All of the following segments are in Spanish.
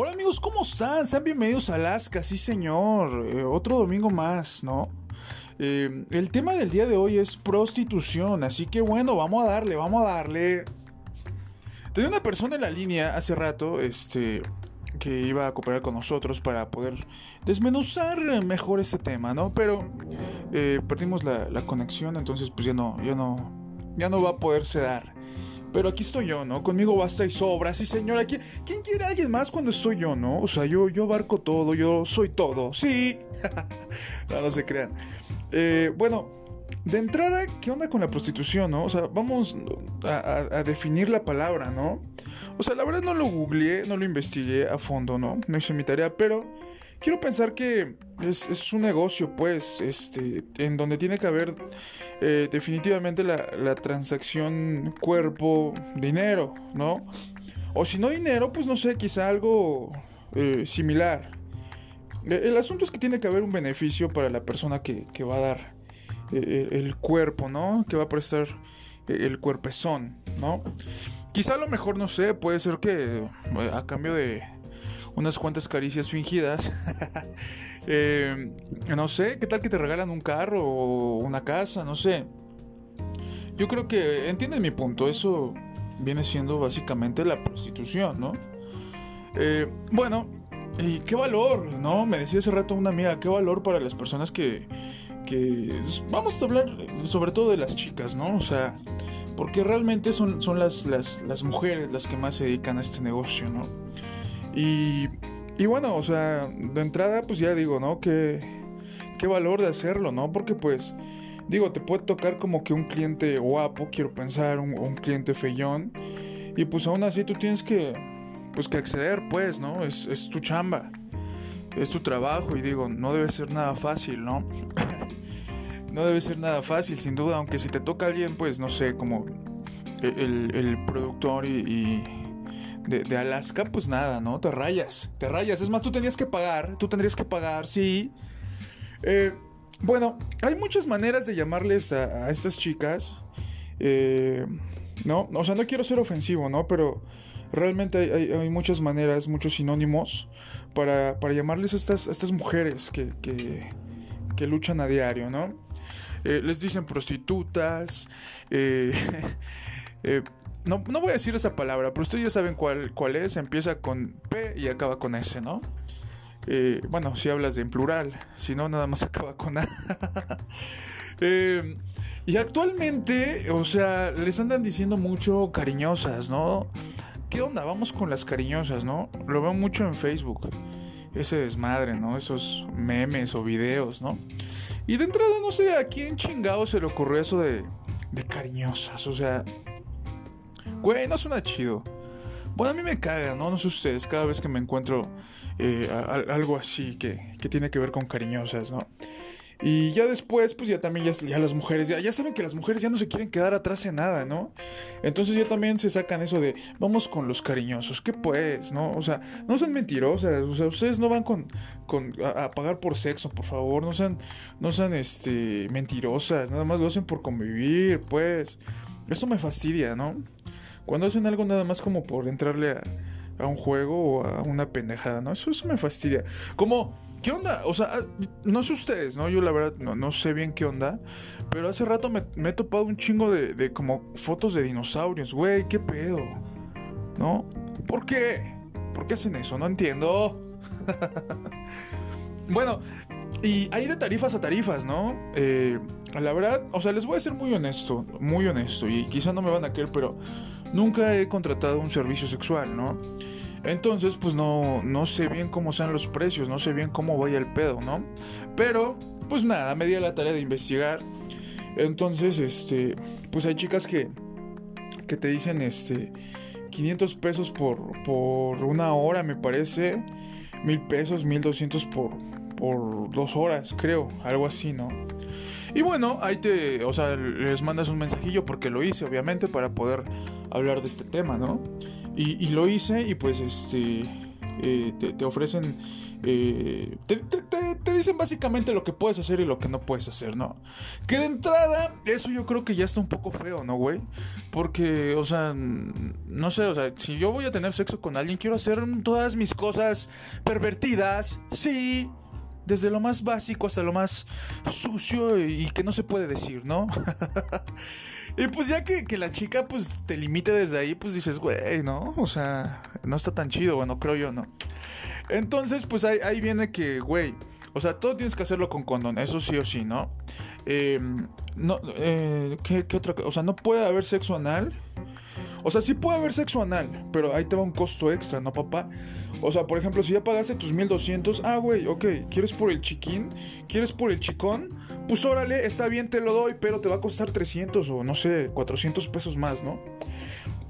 Hola amigos, ¿cómo están? Sean bienvenidos a Alaska, sí señor. Eh, otro domingo más, ¿no? Eh, el tema del día de hoy es prostitución, así que bueno, vamos a darle, vamos a darle. Tenía una persona en la línea hace rato, este, que iba a cooperar con nosotros para poder desmenuzar mejor este tema, ¿no? Pero eh, perdimos la, la, conexión, entonces pues ya no, ya no, ya no va a poderse dar. Pero aquí estoy yo, ¿no? Conmigo basta y sobra, sí señora. ¿Quién, ¿Quién quiere a alguien más cuando estoy yo, no? O sea, yo, yo abarco todo, yo soy todo, sí. no, no se crean. Eh, bueno, de entrada, ¿qué onda con la prostitución, no? O sea, vamos a, a, definir la palabra, ¿no? O sea, la verdad no lo googleé, no lo investigué a fondo, ¿no? No hice mi tarea, pero quiero pensar que es, es un negocio, pues, este, en donde tiene que haber eh, definitivamente la, la, transacción cuerpo-dinero, ¿no? O si no dinero, pues no sé, quizá algo eh, similar. El asunto es que tiene que haber un beneficio para la persona que, que va a dar eh, el cuerpo, ¿no? Que va a prestar el cuerpezón, ¿no? Quizá a lo mejor, no sé, puede ser que a cambio de unas cuantas caricias fingidas, eh, no sé, ¿qué tal que te regalan un carro o una casa? No sé. Yo creo que, entienden mi punto, eso viene siendo básicamente la prostitución, ¿no? Eh, bueno, y qué valor, ¿no? Me decía hace rato una amiga, qué valor para las personas que, que vamos a hablar sobre todo de las chicas, ¿no? O sea, porque realmente son, son las, las, las mujeres las que más se dedican a este negocio, ¿no? Y, y bueno, o sea, de entrada, pues ya digo, ¿no? Qué, qué valor de hacerlo, ¿no? Porque pues, digo, te puede tocar como que un cliente guapo, quiero pensar, un, cliente feyón. Y pues aún así tú tienes que, pues que acceder, pues, ¿no? Es, es tu chamba, es tu trabajo y digo, no debe ser nada fácil, ¿no? no debe ser nada fácil, sin duda, aunque si te toca alguien, pues, no sé, como el, el productor y de, Alaska, pues nada, ¿no? Te rayas, te rayas. Es más, tú tendrías que pagar, tú tendrías que pagar, sí. Eh, bueno, hay muchas maneras de llamarles a, estas chicas. Eh, no, o sea, no quiero ser ofensivo, ¿no? Pero realmente hay muchas maneras, muchos sinónimos para, para llamarles a estas, a estas mujeres que, que, que, luchan a diario, ¿no? Eh, les dicen prostitutas, eh, eh, no, no, voy a decir esa palabra, pero ustedes ya saben cuál, cuál es. Empieza con P y acaba con S, ¿no? Eh, bueno, si hablas de en plural, si no, nada más acaba con A. eh, y actualmente, o sea, les andan diciendo mucho cariñosas, ¿no? ¿Qué onda? Vamos con las cariñosas, ¿no? Lo veo mucho en Facebook. Ese desmadre, ¿no? Esos memes o videos, ¿no? Y de entrada, no sé a quién chingado se le ocurrió eso de, de cariñosas. O sea, Güey, no suena chido. Bueno, a mí me caga, ¿no? No sé ustedes, cada vez que me encuentro eh, algo así que, que, tiene que ver con cariñosas, ¿no? Y ya después, pues ya también ya, las mujeres, ya, ya, saben que las mujeres ya no se quieren quedar atrás en nada, ¿no? Entonces ya también se sacan eso de, vamos con los cariñosos, ¿qué pues, no? O sea, no sean mentirosas, o sea, ustedes no van con, con a, a, pagar por sexo, por favor, no sean, no sean, este, mentirosas, nada más lo hacen por convivir, pues. Eso me fastidia, ¿no? Cuando hacen algo nada más como por entrarle a, un juego o a una pendejada, ¿no? Eso, eso me fastidia. Como, ¿qué onda? O sea, no sé ustedes, ¿no? Yo la verdad no, no sé bien qué onda. Pero hace rato me, me he topado un chingo de, de, como fotos de dinosaurios. Güey, ¿qué pedo? ¿No? ¿Por qué? ¿Por qué hacen eso? No entiendo. bueno, y hay de tarifas a tarifas, ¿no? Eh, la verdad, o sea, les voy a ser muy honesto, muy honesto, y quizá no me van a creer, pero nunca he contratado un servicio sexual, ¿no? Entonces, pues no, no sé bien cómo sean los precios, no sé bien cómo vaya el pedo, ¿no? Pero, pues nada, me di a la tarea de investigar. Entonces, este, pues hay chicas que, que te dicen, este, 500 pesos por, por una hora, me parece, mil pesos, 1200 por por dos horas, creo, algo así, ¿no? Y bueno, ahí te, o sea, les mandas un mensajillo porque lo hice, obviamente, para poder hablar de este tema, ¿no? Y, lo hice y pues, este, eh, te, te, ofrecen, eh, te, te, te dicen básicamente lo que puedes hacer y lo que no puedes hacer, ¿no? Que de entrada, eso yo creo que ya está un poco feo, ¿no, güey? Porque, o sea, no sé, o sea, si yo voy a tener sexo con alguien, quiero hacer todas mis cosas pervertidas, sí. Desde lo más básico hasta lo más sucio y que no se puede decir, ¿no? Y pues ya que, la chica pues te limite desde ahí, pues dices, güey, ¿no? O sea, no está tan chido, bueno, creo yo, ¿no? Entonces, pues ahí, viene que, güey, o sea, todo tienes que hacerlo con condón, eso sí o sí, ¿no? Em, no eh, ¿qué, ¿qué, otra cosa? O sea, no puede haber sexo anal. O sea, sí puede haber sexo anal, pero ahí te va un costo extra, ¿no, papá? O sea, por ejemplo, si ya pagaste tus 1200, ah, güey, ok, ¿quieres por el chiquín? ¿Quieres por el chicón? Pues órale, está bien, te lo doy, pero te va a costar 300 o no sé, 400 pesos más, ¿no?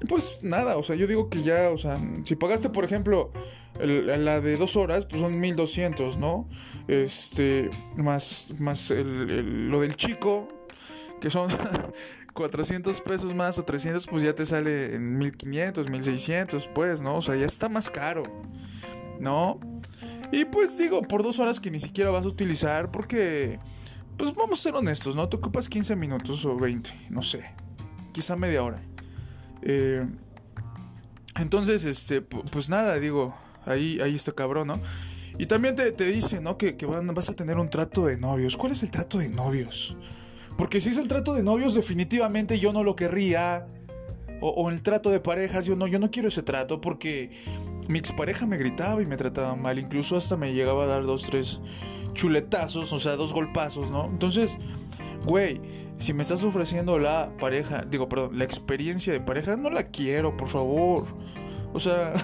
Pues nada, o sea, yo digo que ya, o sea, si pagaste, por ejemplo, la de dos horas, pues son 1200, ¿no? Este, más, más lo del chico, que son 400 pesos más o 300, pues ya te sale en 1500, 1600, pues, ¿no? O sea, ya está más caro, ¿no? Y pues digo, por dos horas que ni siquiera vas a utilizar, porque, pues vamos a ser honestos, ¿no? Te ocupas 15 minutos o 20, no sé, quizá media hora. Eh, entonces, este, pues nada, digo, ahí, ahí está cabrón, ¿no? Y también te, te dice, ¿no? Que, que vas a tener un trato de novios. ¿Cuál es el trato de novios? Porque si es el trato de novios, definitivamente yo no lo querría. O, el trato de parejas, yo no, yo no quiero ese trato porque mi expareja me gritaba y me trataba mal. Incluso hasta me llegaba a dar dos, tres chuletazos, o sea, dos golpazos, ¿no? Entonces, güey, si me estás ofreciendo la pareja, digo, perdón, la experiencia de pareja, no la quiero, por favor. O sea,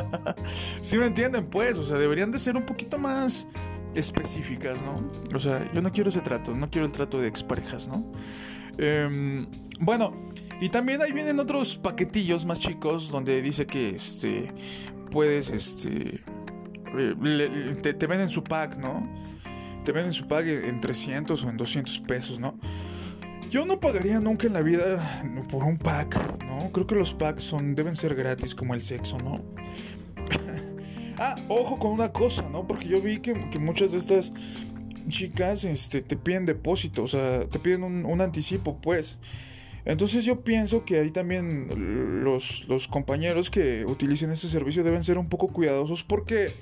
si me entienden, pues, o sea, deberían de ser un poquito más específicas, ¿no? O sea, yo no quiero ese trato, no quiero el trato de exparejas, ¿no? Em, bueno, y también ahí vienen otros paquetillos más chicos donde dice que este puedes este eh, te, te, venden su pack, ¿no? Te venden su pack en 300 o en 200 pesos, ¿no? Yo no pagaría nunca en la vida por un pack, ¿no? Creo que los packs son deben ser gratis como el sexo, ¿no? Ah, ojo con una cosa, ¿no? Porque yo vi que, muchas de estas chicas este, te piden depósito, o sea, te piden un, anticipo, pues. Entonces yo pienso que ahí también los, compañeros que utilicen este servicio deben ser un poco cuidadosos porque,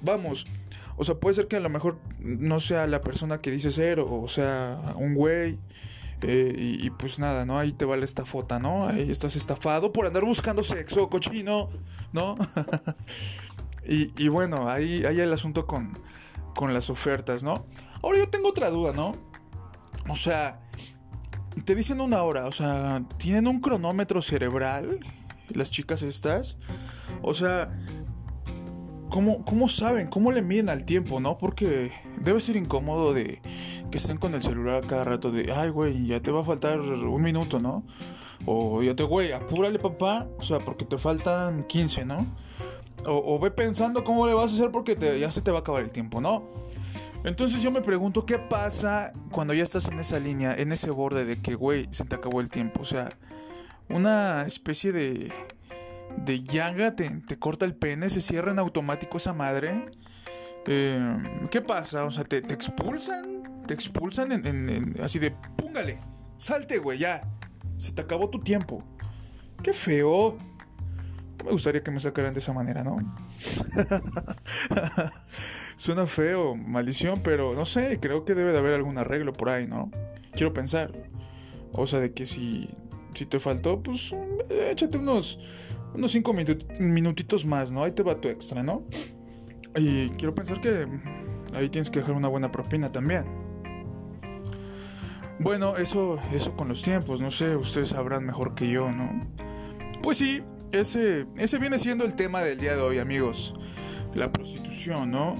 vamos, o sea, puede ser que a lo mejor no sea la persona que dice ser, o sea, un güey. Eh, y, pues nada, ¿no? Ahí te vale esta foto, ¿no? Ahí estás estafado por andar buscando sexo, cochino, ¿no? Y, bueno, ahí, hay el asunto con, con las ofertas, ¿no? Ahora yo tengo otra duda, ¿no? O sea, te dicen una hora, o sea, ¿tienen un cronómetro cerebral las chicas estas? O sea, ¿cómo, ¿cómo saben? ¿Cómo le miden al tiempo, no? Porque debe ser incómodo de que estén con el celular cada rato de, ay, güey, ya te va a faltar un minuto, ¿no? O ya te, güey, apúrale, papá, o sea, porque te faltan 15, ¿no? O, ve pensando cómo le vas a hacer porque ya se te va a acabar el tiempo, ¿no? Entonces yo me pregunto, ¿qué pasa cuando ya estás en esa línea, en ese borde de que, güey, se te acabó el tiempo? O sea, una especie de, de llaga te, corta el pene, se cierra en automático esa madre. Eh, ¿Qué pasa? O sea, te, expulsan, te expulsan en, así de, púngale, salte, güey, ya, se te acabó tu tiempo. Qué feo me gustaría que me sacaran de esa manera, ¿no? Suena feo, maldición, pero no sé, creo que debe de haber algún arreglo por ahí, ¿no? Quiero pensar. O sea, de que si, si te faltó, pues échate unos, unos cinco minutitos más, ¿no? Ahí te va tu extra, ¿no? Y quiero pensar que ahí tienes que dejar una buena propina también. Bueno, eso, eso con los tiempos, no sé, ustedes sabrán mejor que yo, ¿no? Pues sí, ese, ese viene siendo el tema del día de hoy, amigos. La prostitución, ¿no?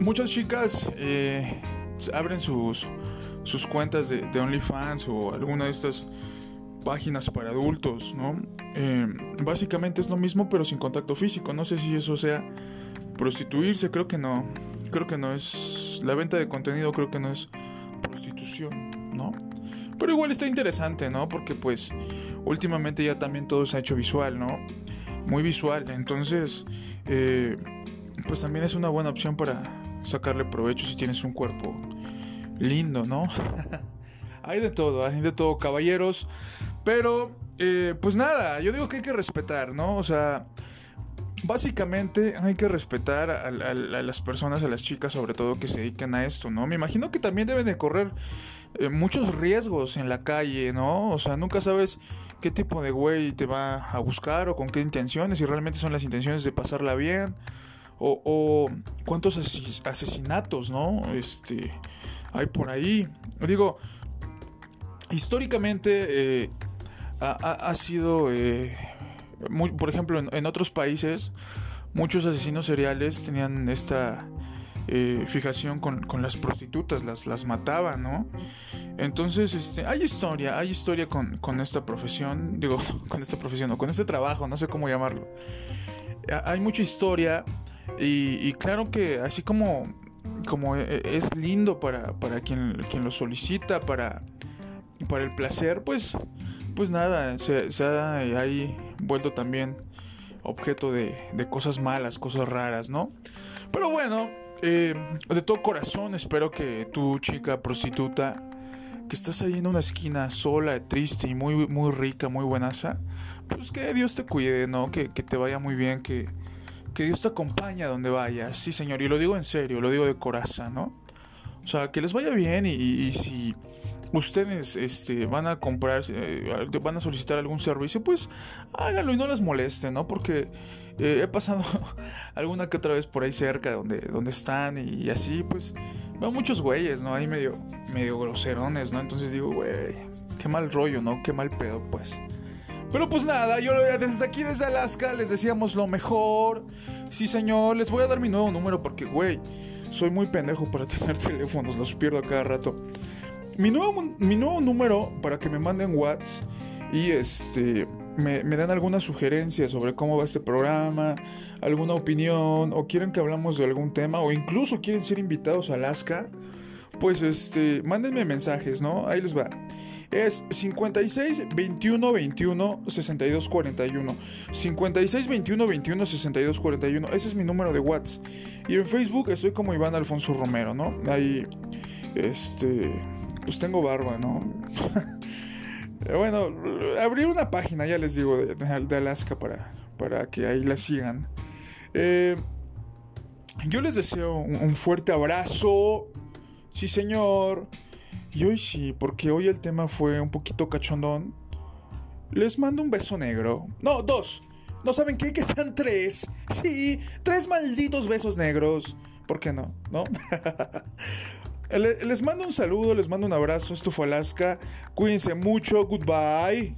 Muchas chicas eh, abren sus, sus cuentas de, OnlyFans o alguna de estas páginas para adultos, ¿no? Eh, básicamente es lo mismo pero sin contacto físico. No sé si eso sea prostituirse, creo que no. Creo que no es... La venta de contenido creo que no es prostitución, ¿no? Pero igual está interesante, ¿no? Porque pues últimamente ya también todo se ha hecho visual, ¿no? Muy visual. Entonces, eh, pues también es una buena opción para sacarle provecho si tienes un cuerpo lindo, ¿no? hay de todo, hay de todo, caballeros. Pero, eh, pues nada, yo digo que hay que respetar, ¿no? O sea, básicamente hay que respetar a, las personas, a las chicas sobre todo que se dedican a esto, ¿no? Me imagino que también deben de correr eh, muchos riesgos en la calle, ¿no? O sea, nunca sabes qué tipo de güey te va a buscar o con qué intenciones, si realmente son las intenciones de pasarla bien. O, cuántos asesinatos, ¿no? Este, hay por ahí. Digo, históricamente eh, ha, sido, eh, por ejemplo, en, otros países, muchos asesinos seriales tenían esta eh, fijación con, las prostitutas, las, las mataban, ¿no? Entonces, este, hay historia, hay historia con, esta profesión, digo, con esta profesión, o con este trabajo, no sé cómo llamarlo. Hay mucha historia y, claro que así como, como es lindo para, para quien, quien lo solicita, para, para el placer, pues pues nada, se, ha ahí vuelto también objeto de, cosas malas, cosas raras, ¿no? Pero bueno, eh, de todo corazón espero que tu chica prostituta, que estás ahí en una esquina sola, triste y muy, muy rica, muy buenaza, pues que Dios te cuide, ¿no? Que, te vaya muy bien, que, que Dios te acompañe a donde vayas, sí señor, y lo digo en serio, lo digo de corazón, ¿no? O sea, que les vaya bien y si ustedes este, van a comprar, eh, van a solicitar algún servicio, pues háganlo y no les moleste, ¿no? Porque eh, he pasado alguna que otra vez por ahí cerca donde, donde están y, así, pues veo muchos güeyes, ¿no? Ahí medio, medio groserones, ¿no? Entonces digo, güey, qué mal rollo, ¿no? Qué mal pedo, pues. Pero pues nada, yo desde aquí, desde Alaska, les decíamos lo mejor. Sí, señor, les voy a dar mi nuevo número porque, güey, soy muy pendejo para tener teléfonos, los pierdo a cada rato. Mi nuevo, mi nuevo número para que me manden WhatsApp y este me, me, dan alguna sugerencia sobre cómo va este programa, alguna opinión, o quieren que hablamos de algún tema, o incluso quieren ser invitados a Alaska, pues este, mándenme mensajes, ¿no? Ahí les va. Es 56 21 21 62 41. 56 21 21 62 41. Ese es mi número de WhatsApp. Y en Facebook estoy como Iván Alfonso Romero, ¿no? Ahí, este pues tengo barba, ¿no? bueno, abrir una página, ya les digo, de, Alaska para, para que ahí la sigan. Eh, yo les deseo un, fuerte abrazo. Sí, señor. Y hoy sí, porque hoy el tema fue un poquito cachondón. Les mando un beso negro. No, dos. ¿No saben qué? Que sean tres. Sí, tres malditos besos negros. ¿Por qué no? ¿No? Les mando un saludo, les mando un abrazo. Esto fue Alaska. Cuídense mucho. Goodbye.